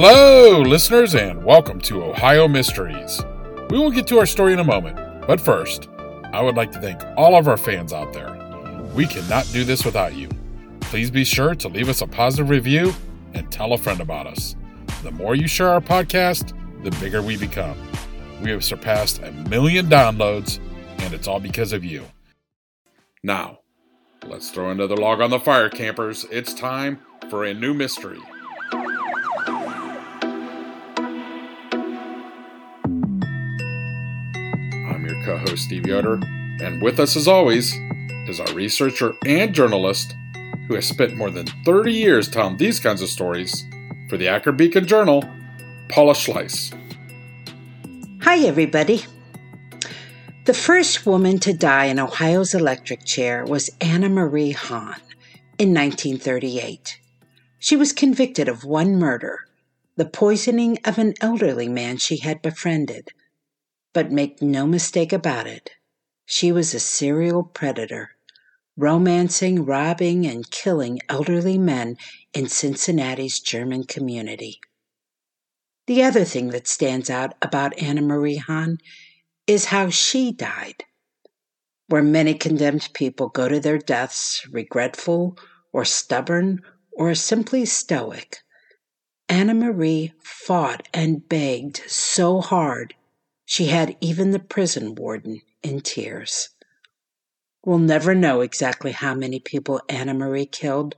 Hello, listeners, and welcome to Ohio Mysteries. We will get to our story in a moment, but first, I would like to thank all of our fans out there. We cannot do this without you. Please be sure to leave us a positive review and tell a friend about us. The more you share our podcast, the bigger we become. We have surpassed a million downloads, and it's all because of you. Now, let's throw another log on the fire, campers. It's time for a new mystery. Co host, Steve Yoder, and with us, as always, is our researcher and journalist who has spent more than 30 years telling these kinds of stories for the Akron Beacon Journal, Paula Schleis. Hi, everybody. The first woman to die in Ohio's electric chair was Anna Marie Hahn in 1938. She was convicted of one murder, the poisoning of an elderly man she had befriended. But make no mistake about it, she was a serial predator, romancing, robbing, and killing elderly men in Cincinnati's German community. The other thing that stands out about Anna Marie Hahn is how she died. Where many condemned people go to their deaths regretful or stubborn or simply stoic, Anna Marie fought and begged so hard she had even the prison warden in tears. We'll never know exactly how many people Anna Marie killed.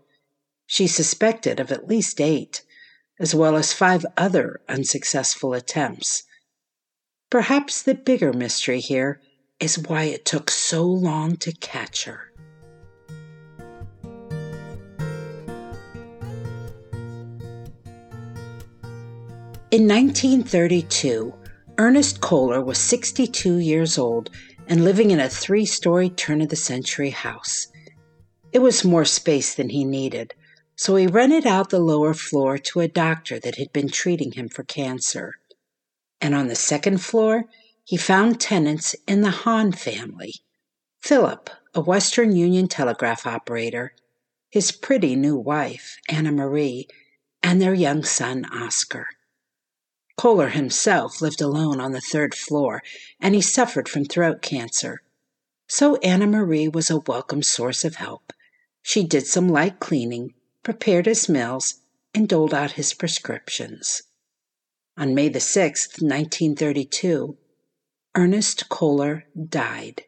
She suspected of at least eight, as well as five other unsuccessful attempts. Perhaps the bigger mystery here is why it took so long to catch her. In 1932, Ernest Kohler was 62 years old and living in a three story turn of the century house. It was more space than he needed, so he rented out the lower floor to a doctor that had been treating him for cancer. And on the second floor, he found tenants in the Hahn family Philip, a Western Union telegraph operator, his pretty new wife, Anna Marie, and their young son, Oscar. Kohler himself lived alone on the third floor, and he suffered from throat cancer. So Anna Marie was a welcome source of help. She did some light cleaning, prepared his meals, and doled out his prescriptions. On May the 6th, 1932, Ernest Kohler died.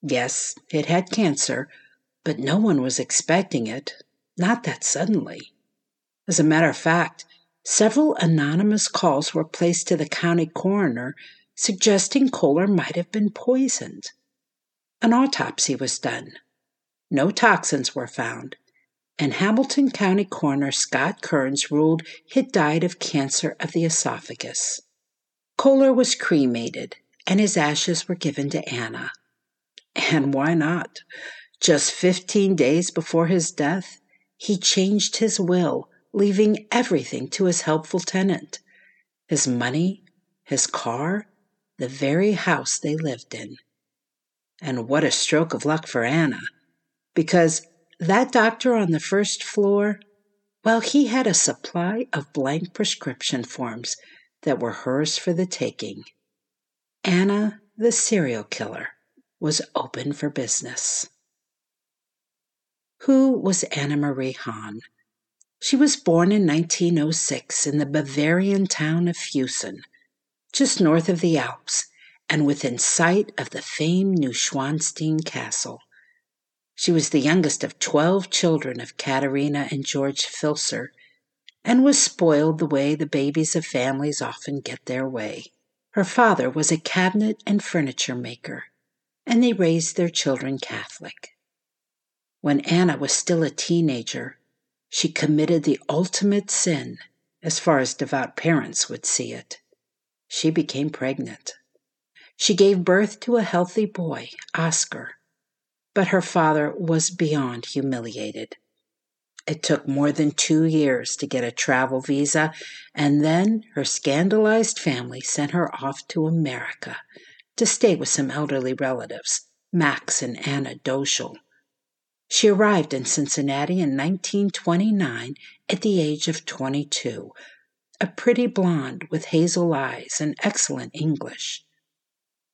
Yes, it had cancer, but no one was expecting it, not that suddenly. As a matter of fact, Several anonymous calls were placed to the county coroner suggesting Kohler might have been poisoned. An autopsy was done. No toxins were found, and Hamilton County Coroner Scott Kearns ruled he died of cancer of the esophagus. Kohler was cremated, and his ashes were given to Anna. And why not? Just 15 days before his death, he changed his will leaving everything to his helpful tenant his money, his car, the very house they lived in. And what a stroke of luck for Anna, because that doctor on the first floor Well, he had a supply of blank prescription forms that were hers for the taking. Anna, the serial killer, was open for business. Who was Anna Marie Hahn? She was born in 1906 in the Bavarian town of Fussen, just north of the Alps and within sight of the famed Neuschwanstein Castle. She was the youngest of 12 children of Katerina and George Filser and was spoiled the way the babies of families often get their way. Her father was a cabinet and furniture maker, and they raised their children Catholic. When Anna was still a teenager, she committed the ultimate sin, as far as devout parents would see it. She became pregnant. She gave birth to a healthy boy, Oscar, but her father was beyond humiliated. It took more than two years to get a travel visa, and then her scandalized family sent her off to America to stay with some elderly relatives, Max and Anna Doschel. She arrived in Cincinnati in 1929 at the age of 22, a pretty blonde with hazel eyes and excellent English.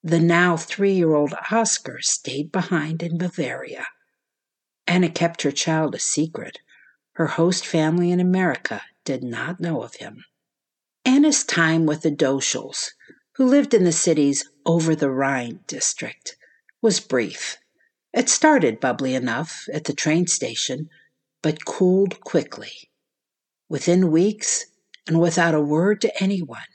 The now three year old Oscar stayed behind in Bavaria. Anna kept her child a secret. Her host family in America did not know of him. Anna's time with the Doschels, who lived in the city's over the Rhine district, was brief. It started bubbly enough at the train station, but cooled quickly. Within weeks, and without a word to anyone,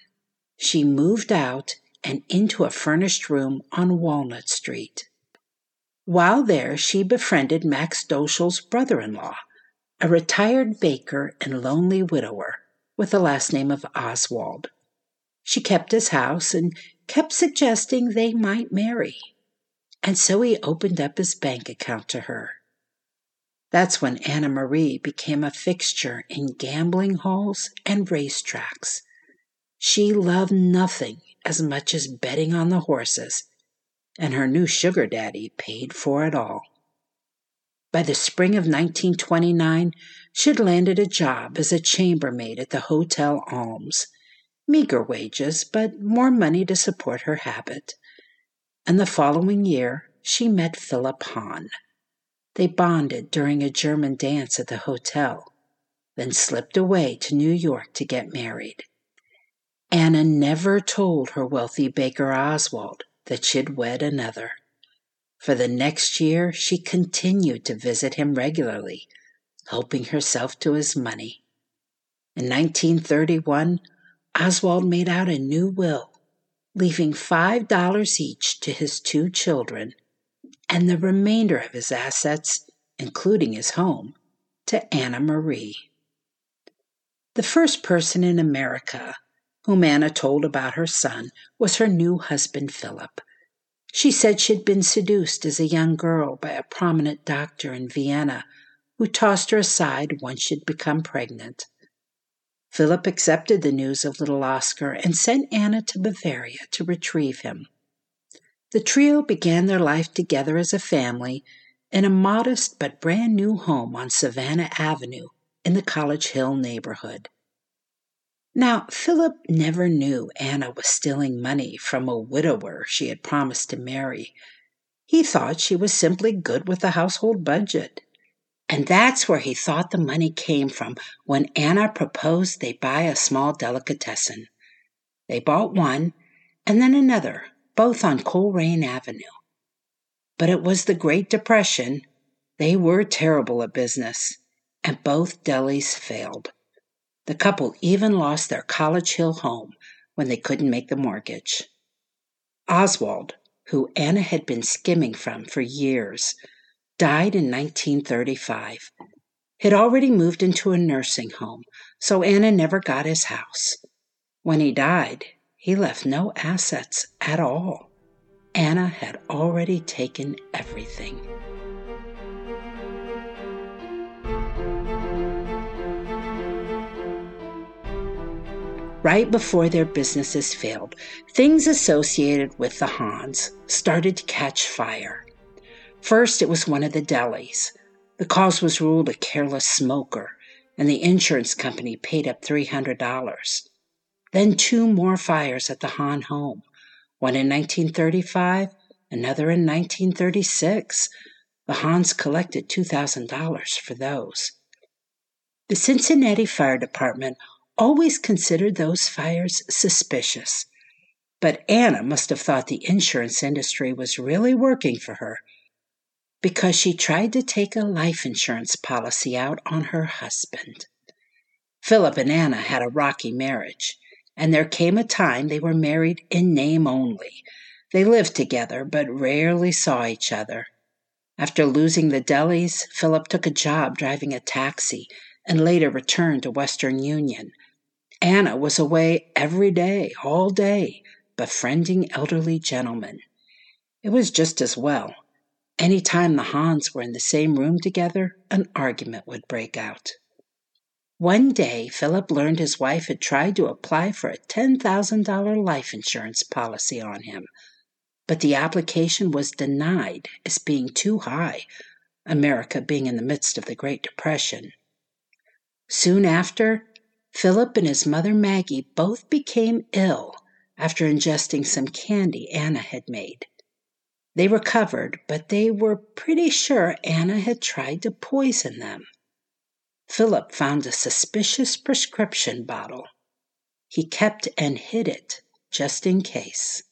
she moved out and into a furnished room on Walnut Street. While there, she befriended Max Doschel's brother in law, a retired baker and lonely widower with the last name of Oswald. She kept his house and kept suggesting they might marry. And so he opened up his bank account to her. That's when Anna Marie became a fixture in gambling halls and racetracks. She loved nothing as much as betting on the horses, and her new sugar daddy paid for it all. By the spring of 1929, she'd landed a job as a chambermaid at the Hotel Alms. Meager wages, but more money to support her habit. And the following year, she met Philip Hahn. They bonded during a German dance at the hotel, then slipped away to New York to get married. Anna never told her wealthy baker Oswald that she'd wed another. For the next year, she continued to visit him regularly, helping herself to his money. In 1931, Oswald made out a new will, leaving $5 each to his two children and the remainder of his assets, including his home, to Anna Marie. The first person in America whom Anna told about her son was her new husband, Philip. She said she'd been seduced as a young girl by a prominent doctor in Vienna who tossed her aside once she'd become pregnant. Philip accepted the news of little Oscar and sent Anna to Bavaria to retrieve him. The trio began their life together as a family in a modest but brand new home on Savannah Avenue in the College Hill neighborhood. Now, Philip never knew Anna was stealing money from a widower she had promised to marry. He thought she was simply good with the household budget. And that's where he thought the money came from when Anna proposed they buy a small delicatessen. They bought one and then another, both on Colerain Avenue. But it was the Great Depression. They were terrible at business, and both delis failed. The couple even lost their College Hill home when they couldn't make the mortgage. Oswald, who Anna had been skimming from for years, died in 1935. He'd already moved into a nursing home, so Anna never got his house. When he died, he left no assets at all. Anna had already taken everything. right before their businesses failed, things associated with the Hahns started to catch fire. First, it was one of the delis. The cause was ruled a careless smoker, and the insurance company paid up $300. Then two more fires at the Hahn home, one in 1935, another in 1936. The Hahns collected $2,000 for those. The Cincinnati Fire Department always considered those fires suspicious. But Anna must have thought the insurance industry was really working for her because she tried to take a life insurance policy out on her husband. Philip and Anna had a rocky marriage, and there came a time they were married in name only. They lived together, but rarely saw each other. After losing the delis, Philip took a job driving a taxi and later returned to Western Union. Anna was away every day, all day, befriending elderly gentlemen. It was just as well. Any time the Hahns were in the same room together, an argument would break out. One day, Philip learned his wife had tried to apply for a $10,000 life insurance policy on him, but the application was denied as being too high, America being in the midst of the Great Depression. Soon after, Philip and his mother Maggie both became ill after ingesting some candy Anna had made. They recovered, but they were pretty sure Anna had tried to poison them. Philip found a suspicious prescription bottle. He kept and hid it just in case.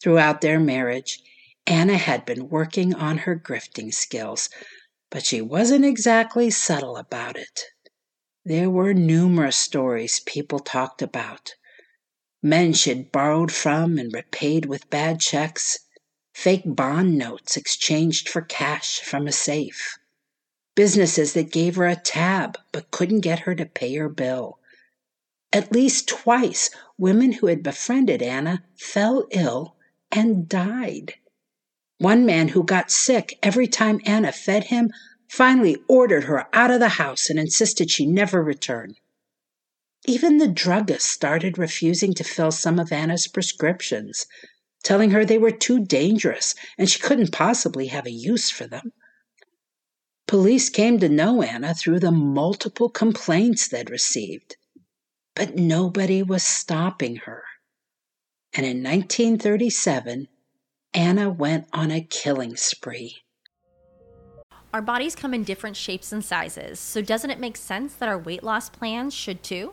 Throughout their marriage, Anna had been working on her grifting skills, but she wasn't exactly subtle about it. There were numerous stories people talked about. Men she'd borrowed from and repaid with bad checks, fake bond notes exchanged for cash from a safe, businesses that gave her a tab but couldn't get her to pay her bill. At least twice, women who had befriended Anna fell ill and died. One man who got sick every time Anna fed him finally ordered her out of the house and insisted she never return. Even the druggist started refusing to fill some of Anna's prescriptions telling her they were too dangerous and she couldn't possibly have a use for them. Police came to know Anna through the multiple complaints they'd received, but nobody was stopping her. And in 1937, Anna went on a killing spree. Our bodies come in different shapes and sizes, so doesn't it make sense that our weight loss plans should too?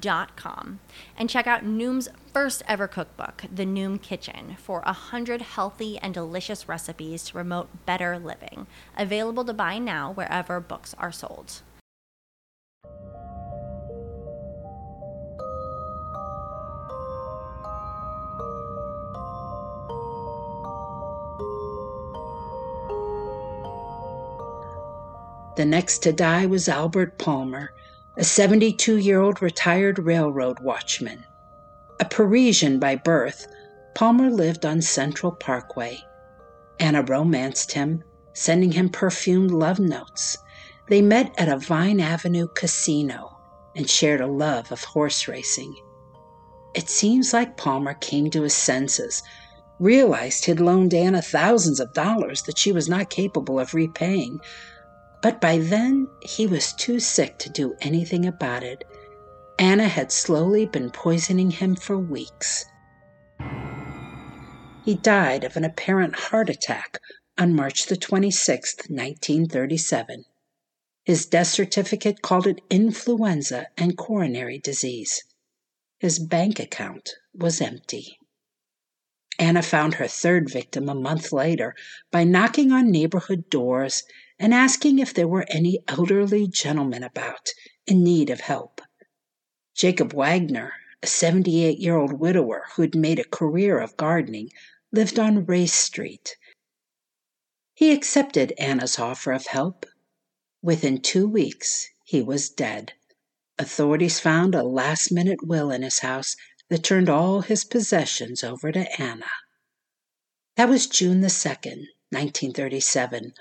Dot com and check out Noom's first ever cookbook, The Noom Kitchen, for a hundred healthy and delicious recipes to promote better living. Available to buy now wherever books are sold. The next to die was Albert Palmer, a 72 year old retired railroad watchman. A Parisian by birth, Palmer lived on Central Parkway. Anna romanced him, sending him perfumed love notes. They met at a Vine Avenue casino and shared a love of horse racing. It seems like Palmer came to his senses, realized he'd loaned Anna thousands of dollars that she was not capable of repaying, but by then, he was too sick to do anything about it. Anna had slowly been poisoning him for weeks. He died of an apparent heart attack on March the 26th, 1937. His death certificate called it influenza and coronary disease. His bank account was empty. Anna found her third victim a month later by knocking on neighborhood doors and asking if there were any elderly gentlemen about in need of help. Jacob Wagner, a 78 year old widower who had made a career of gardening, lived on Race Street. He accepted Anna's offer of help. Within two weeks, he was dead. Authorities found a last minute will in his house that turned all his possessions over to Anna. That was June the 2nd, 1937.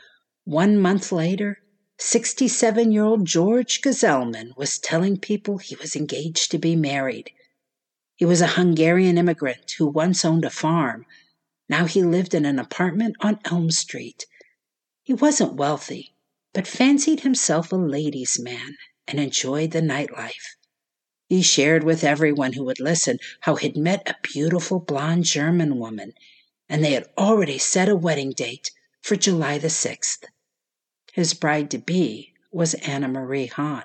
One month later, 67 year old George Gazelman was telling people he was engaged to be married. He was a Hungarian immigrant who once owned a farm. Now he lived in an apartment on Elm Street. He wasn't wealthy, but fancied himself a ladies' man and enjoyed the nightlife. He shared with everyone who would listen how he'd met a beautiful blonde German woman, and they had already set a wedding date for July the 6th. His bride to be was Anna Marie Hahn.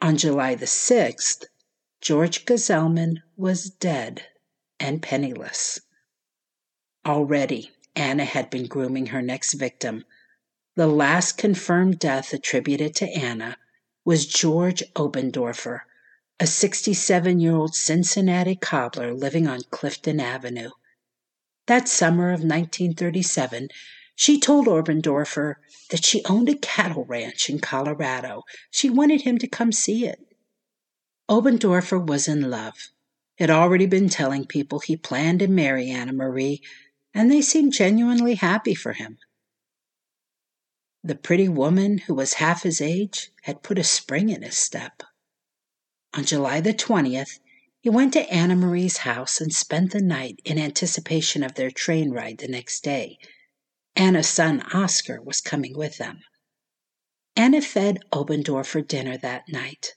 On July the 6th, George Gazelman was dead and penniless. Already, Anna had been grooming her next victim. The last confirmed death attributed to Anna was George Obendorfer, a 67 year old Cincinnati cobbler living on Clifton Avenue. That summer of 1937, she told Obendorfer that she owned a cattle ranch in Colorado. She wanted him to come see it. Obendorfer was in love, had already been telling people he planned to marry Anna Marie, and they seemed genuinely happy for him. The pretty woman, who was half his age, had put a spring in his step. On July the 20th, he went to Anna Marie's house and spent the night in anticipation of their train ride the next day. Anna's son Oscar was coming with them. Anna fed Obendorfer dinner that night.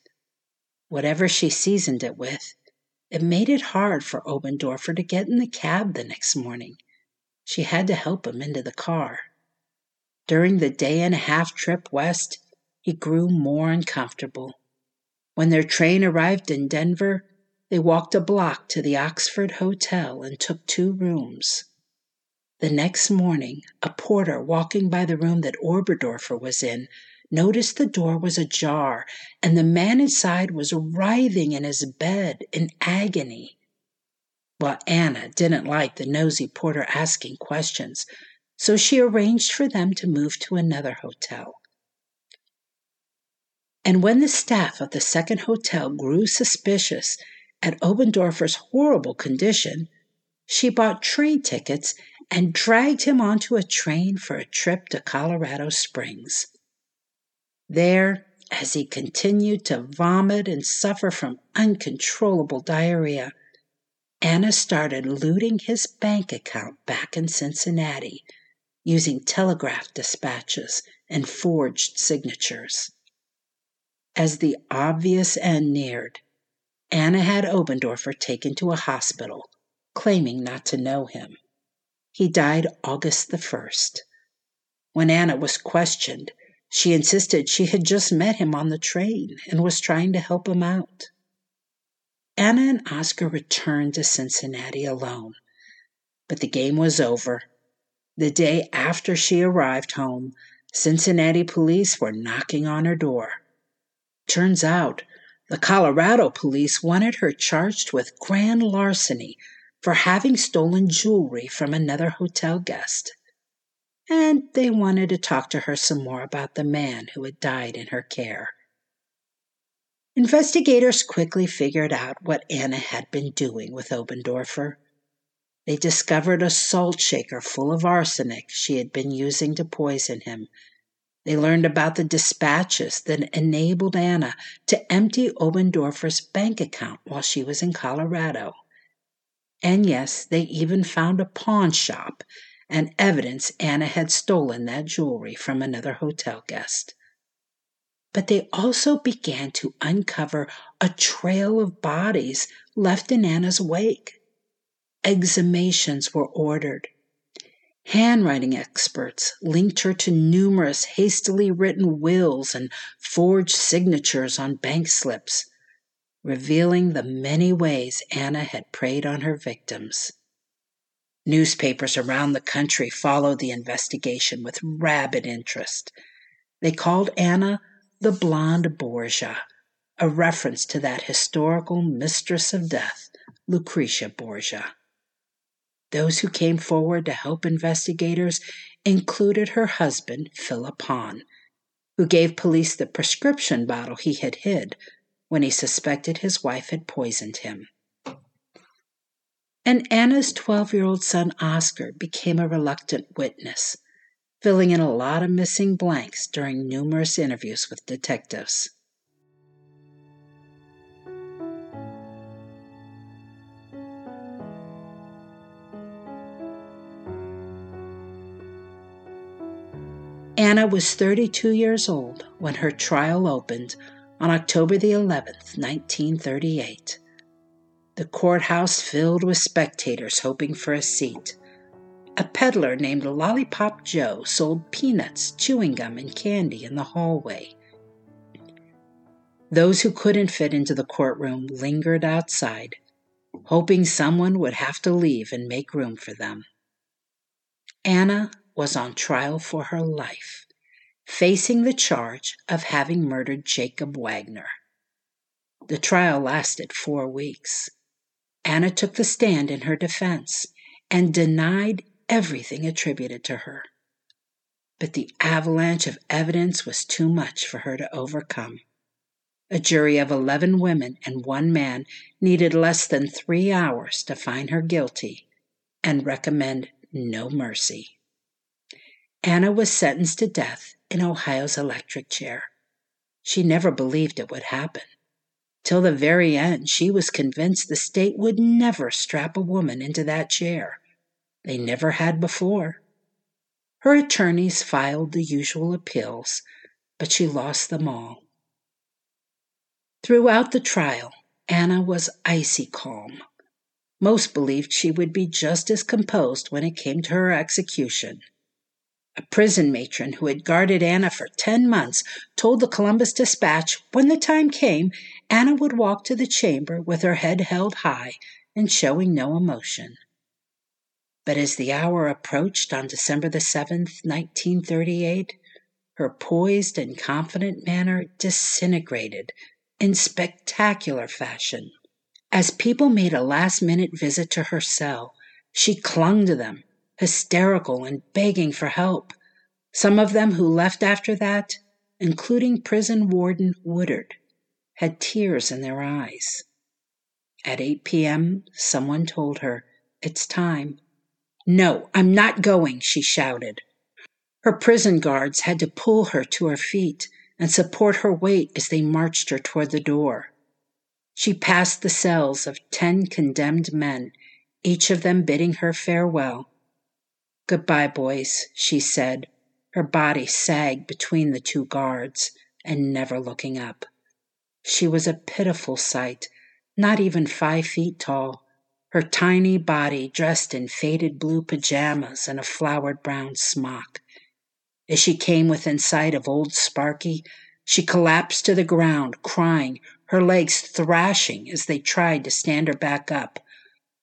Whatever she seasoned it with, it made it hard for Obendorfer to get in the cab the next morning. She had to help him into the car. During the day and a half trip west, he grew more uncomfortable. When their train arrived in Denver, they walked a block to the Oxford Hotel and took two rooms. The next morning, a porter walking by the room that Obendorfer was in noticed the door was ajar and the man inside was writhing in his bed in agony. Well, Anna didn't like the nosy porter asking questions, so she arranged for them to move to another hotel. And when the staff of the second hotel grew suspicious at Obendorfer's horrible condition, she bought train tickets and dragged him onto a train for a trip to Colorado Springs. There, as he continued to vomit and suffer from uncontrollable diarrhea, Anna started looting his bank account back in Cincinnati using telegraph dispatches and forged signatures. As the obvious end neared, Anna had Obendorfer taken to a hospital, claiming not to know him. He died August the 1st. When Anna was questioned, she insisted she had just met him on the train and was trying to help him out. Anna and Oscar returned to Cincinnati alone, but the game was over. The day after she arrived home, Cincinnati police were knocking on her door. Turns out, the Colorado police wanted her charged with grand larceny for having stolen jewelry from another hotel guest. And they wanted to talk to her some more about the man who had died in her care. Investigators quickly figured out what Anna had been doing with Obendorfer. They discovered a salt shaker full of arsenic she had been using to poison him. They learned about the dispatches that enabled Anna to empty Obendorfer's bank account while she was in Colorado. And yes, they even found a pawn shop and evidence Anna had stolen that jewelry from another hotel guest. But they also began to uncover a trail of bodies left in Anna's wake. Exhumations were ordered. Handwriting experts linked her to numerous hastily written wills and forged signatures on bank slips revealing the many ways Anna had preyed on her victims. Newspapers around the country followed the investigation with rabid interest. They called Anna the Blonde Borgia, a reference to that historical mistress of death, Lucretia Borgia. Those who came forward to help investigators included her husband, Philip Hahn, who gave police the prescription bottle he had hid when he suspected his wife had poisoned him. And Anna's 12 year old son, Oscar, became a reluctant witness, filling in a lot of missing blanks during numerous interviews with detectives. Anna was 32 years old when her trial opened on October the 11th, 1938. The courthouse filled with spectators hoping for a seat. A peddler named Lollipop Joe sold peanuts, chewing gum, and candy in the hallway. Those who couldn't fit into the courtroom lingered outside, hoping someone would have to leave and make room for them. Anna was on trial for her life, facing the charge of having murdered Jacob Wagner. The trial lasted four weeks. Anna took the stand in her defense and denied everything attributed to her. But the avalanche of evidence was too much for her to overcome. A jury of 11 women and one man needed less than three hours to find her guilty and recommend no mercy. Anna was sentenced to death in Ohio's electric chair. She never believed it would happen. Till the very end, she was convinced the state would never strap a woman into that chair. They never had before. Her attorneys filed the usual appeals, but she lost them all. Throughout the trial, Anna was icy calm. Most believed she would be just as composed when it came to her execution. A prison matron who had guarded Anna for 10 months told the Columbus Dispatch when the time came, Anna would walk to the chamber with her head held high and showing no emotion. But as the hour approached on December the 7th, 1938, her poised and confident manner disintegrated in spectacular fashion. As people made a last minute visit to her cell, she clung to them hysterical and begging for help. Some of them who left after that, including prison warden Woodard, had tears in their eyes. At 8 p.m., someone told her, It's time. No, I'm not going, she shouted. Her prison guards had to pull her to her feet and support her weight as they marched her toward the door. She passed the cells of ten condemned men, each of them bidding her farewell Goodbye, boys, she said. Her body sagged between the two guards and never looking up. She was a pitiful sight, not even five feet tall, her tiny body dressed in faded blue pajamas and a flowered brown smock. As she came within sight of old Sparky, she collapsed to the ground, crying, her legs thrashing as they tried to stand her back up.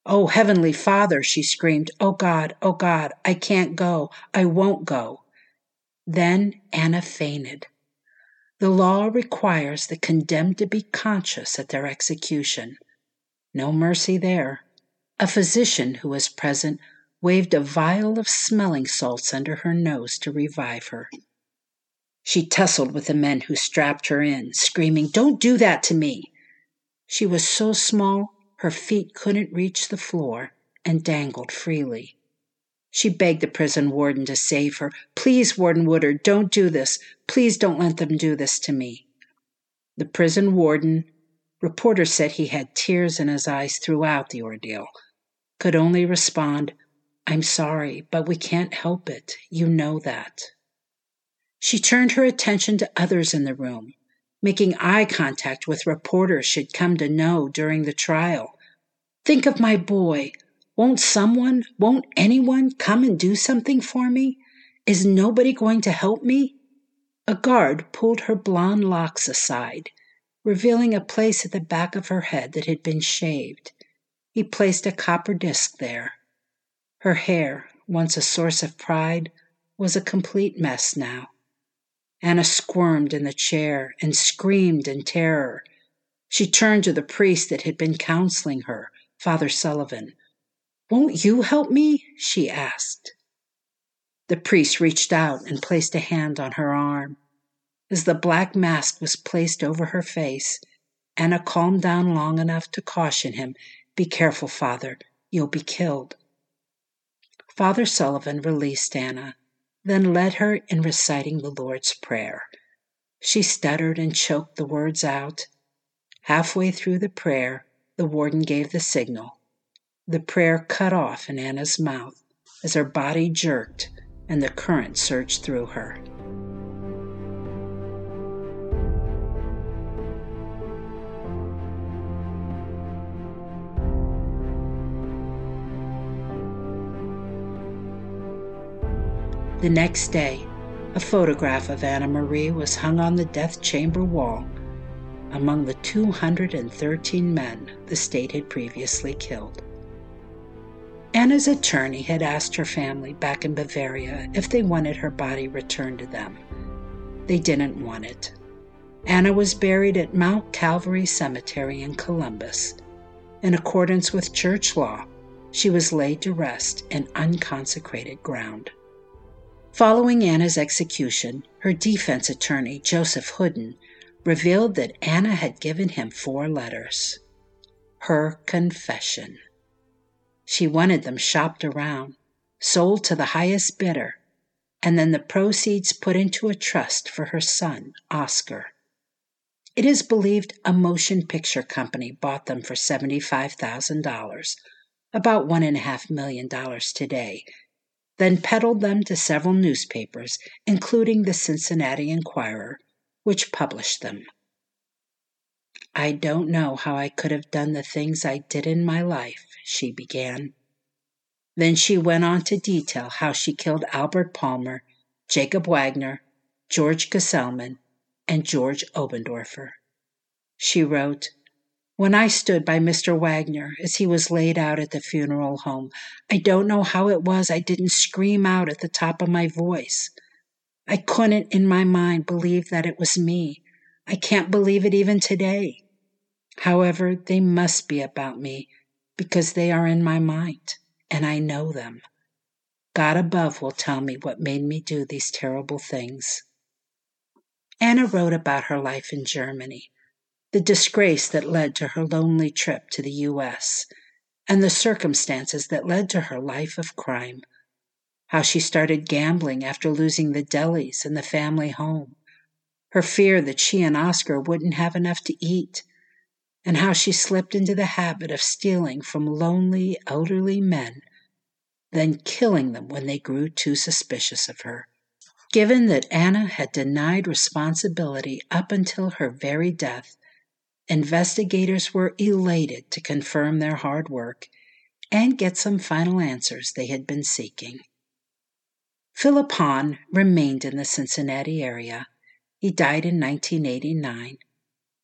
Oh, Heavenly Father, she screamed. Oh, God, oh, God, I can't go. I won't go. Then Anna fainted. The law requires the condemned to be conscious at their execution. No mercy there. A physician who was present waved a vial of smelling salts under her nose to revive her. She tussled with the men who strapped her in, screaming, Don't do that to me! She was so small her feet couldn't reach the floor and dangled freely. She begged the prison warden to save her. Please, Warden Woodard, don't do this. Please don't let them do this to me. The prison warden, reporter said he had tears in his eyes throughout the ordeal, could only respond, I'm sorry, but we can't help it. You know that. She turned her attention to others in the room making eye contact with reporters she'd come to know during the trial. Think of my boy. Won't someone, won't anyone come and do something for me? Is nobody going to help me? A guard pulled her blonde locks aside, revealing a place at the back of her head that had been shaved. He placed a copper disc there. Her hair, once a source of pride, was a complete mess now. Anna squirmed in the chair and screamed in terror, She turned to the priest that had been counseling her, Father Sullivan. Won't you help me? she asked. The priest reached out and placed a hand on her arm. As the black mask was placed over her face, Anna calmed down long enough to caution him Be careful, Father, you'll be killed. Father Sullivan released Anna, then led her in reciting the Lord's Prayer. She stuttered and choked the words out. Halfway through the prayer, the warden gave the signal. The prayer cut off in Anna's mouth as her body jerked and the current surged through her. The next day, a photograph of Anna Marie was hung on the death chamber wall among the 213 men the state had previously killed. Anna's attorney had asked her family back in Bavaria if they wanted her body returned to them. They didn't want it. Anna was buried at Mount Calvary Cemetery in Columbus. In accordance with church law, she was laid to rest in unconsecrated ground. Following Anna's execution, her defense attorney, Joseph Hoodin, revealed that Anna had given him four letters. Her confession. She wanted them shopped around, sold to the highest bidder, and then the proceeds put into a trust for her son, Oscar. It is believed a motion picture company bought them for $75,000, about $1.5 million today, then peddled them to several newspapers, including the Cincinnati Enquirer, which published them. I don't know how I could have done the things I did in my life, she began. Then she went on to detail how she killed Albert Palmer, Jacob Wagner, George Gesellman, and George Obendorfer. She wrote, When I stood by Mr. Wagner as he was laid out at the funeral home, I don't know how it was I didn't scream out at the top of my voice. I couldn't in my mind believe that it was me. I can't believe it even today. However, they must be about me because they are in my mind and I know them. God above will tell me what made me do these terrible things. Anna wrote about her life in Germany, the disgrace that led to her lonely trip to the U.S., and the circumstances that led to her life of crime. How she started gambling after losing the delis and the family home, her fear that she and Oscar wouldn't have enough to eat and how she slipped into the habit of stealing from lonely, elderly men, then killing them when they grew too suspicious of her. Given that Anna had denied responsibility up until her very death, investigators were elated to confirm their hard work and get some final answers they had been seeking. Philip Hahn remained in the Cincinnati area. He died in 1989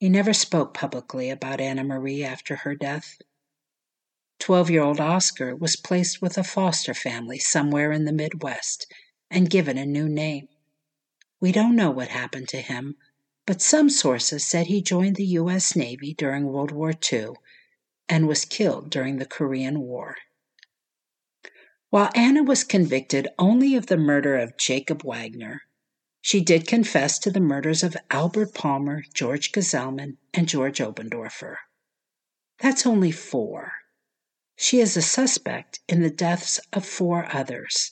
he never spoke publicly about Anna Marie after her death. Twelve year old Oscar was placed with a foster family somewhere in the Midwest and given a new name. We don't know what happened to him, but some sources said he joined the U.S. Navy during World War II and was killed during the Korean War. While Anna was convicted only of the murder of Jacob Wagner, she did confess to the murders of Albert Palmer, George Gesellman, and George Obendorfer. That's only four. She is a suspect in the deaths of four others.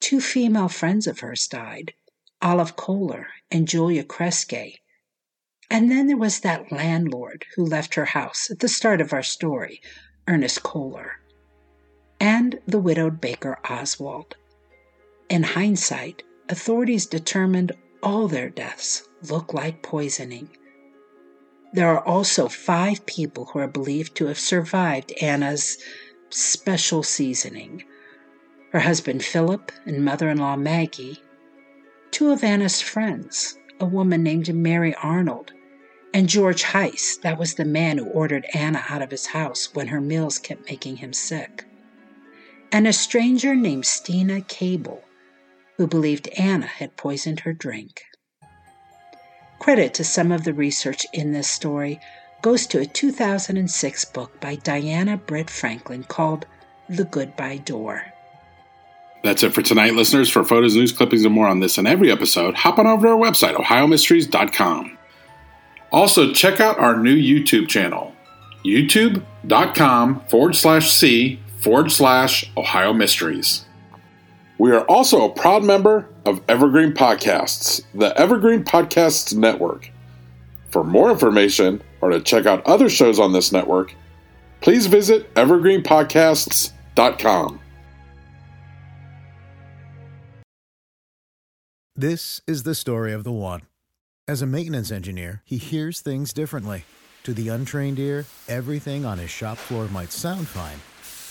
Two female friends of hers died Olive Kohler and Julia Kreske. And then there was that landlord who left her house at the start of our story, Ernest Kohler, and the widowed Baker Oswald. In hindsight, authorities determined all their deaths look like poisoning. There are also five people who are believed to have survived Anna's special seasoning her husband Philip and mother in law Maggie, two of Anna's friends, a woman named Mary Arnold, and George Heiss, that was the man who ordered Anna out of his house when her meals kept making him sick, and a stranger named Stina Cable, who believed Anna had poisoned her drink. Credit to some of the research in this story, goes to a 2006 book by Diana Britt Franklin called The Goodbye Door. That's it for tonight, listeners. For photos, news clippings, and more on this and every episode, hop on over to our website, ohiomysteries.com. Also, check out our new YouTube channel, youtube.com forward slash C forward slash Ohio Mysteries. We are also a proud member of Evergreen Podcasts, the Evergreen Podcasts Network. For more information or to check out other shows on this network, please visit evergreenpodcasts.com. This is the story of the one. As a maintenance engineer, he hears things differently. To the untrained ear, everything on his shop floor might sound fine,